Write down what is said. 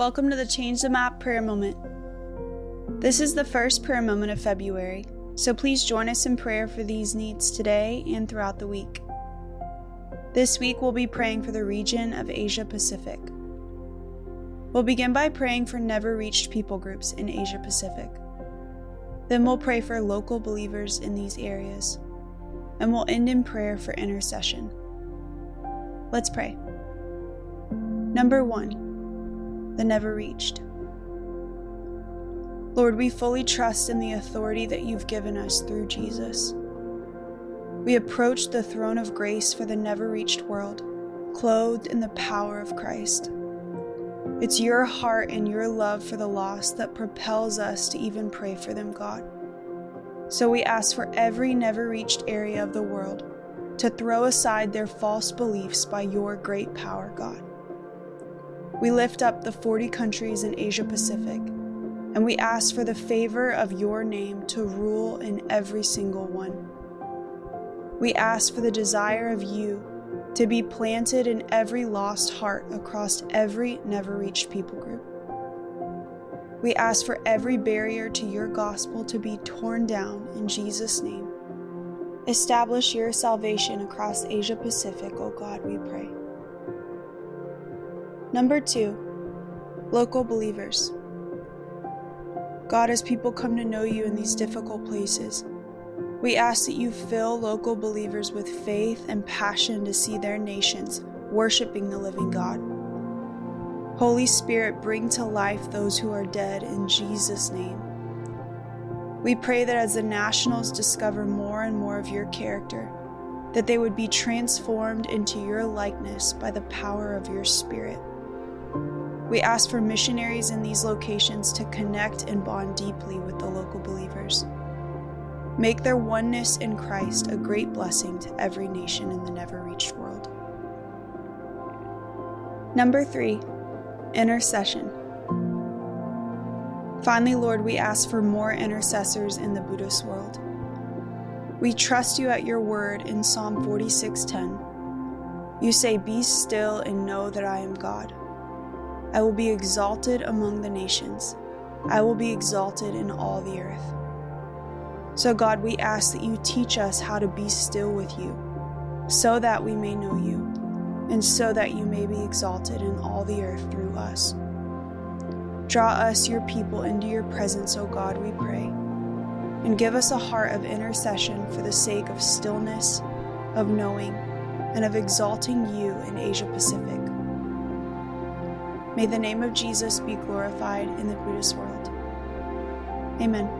Welcome to the Change the Map prayer moment. This is the first prayer moment of February, so please join us in prayer for these needs today and throughout the week. This week we'll be praying for the region of Asia Pacific. We'll begin by praying for never reached people groups in Asia Pacific. Then we'll pray for local believers in these areas. And we'll end in prayer for intercession. Let's pray. Number one the never reached. Lord, we fully trust in the authority that you've given us through Jesus. We approach the throne of grace for the never reached world, clothed in the power of Christ. It's your heart and your love for the lost that propels us to even pray for them, God. So we ask for every never reached area of the world to throw aside their false beliefs by your great power, God. We lift up the 40 countries in Asia Pacific, and we ask for the favor of your name to rule in every single one. We ask for the desire of you to be planted in every lost heart across every never reached people group. We ask for every barrier to your gospel to be torn down in Jesus' name. Establish your salvation across Asia Pacific, O God, we pray. Number two, local believers. God, as people come to know you in these difficult places, we ask that you fill local believers with faith and passion to see their nations worshiping the living God. Holy Spirit, bring to life those who are dead in Jesus' name. We pray that as the nationals discover more and more of your character, that they would be transformed into your likeness by the power of your Spirit. We ask for missionaries in these locations to connect and bond deeply with the local believers. Make their oneness in Christ a great blessing to every nation in the never reached world. Number three, intercession. Finally, Lord, we ask for more intercessors in the Buddhist world. We trust you at your word in Psalm 46:10. You say, "Be still and know that I am God." I will be exalted among the nations. I will be exalted in all the earth. So, God, we ask that you teach us how to be still with you, so that we may know you, and so that you may be exalted in all the earth through us. Draw us, your people, into your presence, O God, we pray, and give us a heart of intercession for the sake of stillness, of knowing, and of exalting you in Asia Pacific. May the name of Jesus be glorified in the Buddhist world. Amen.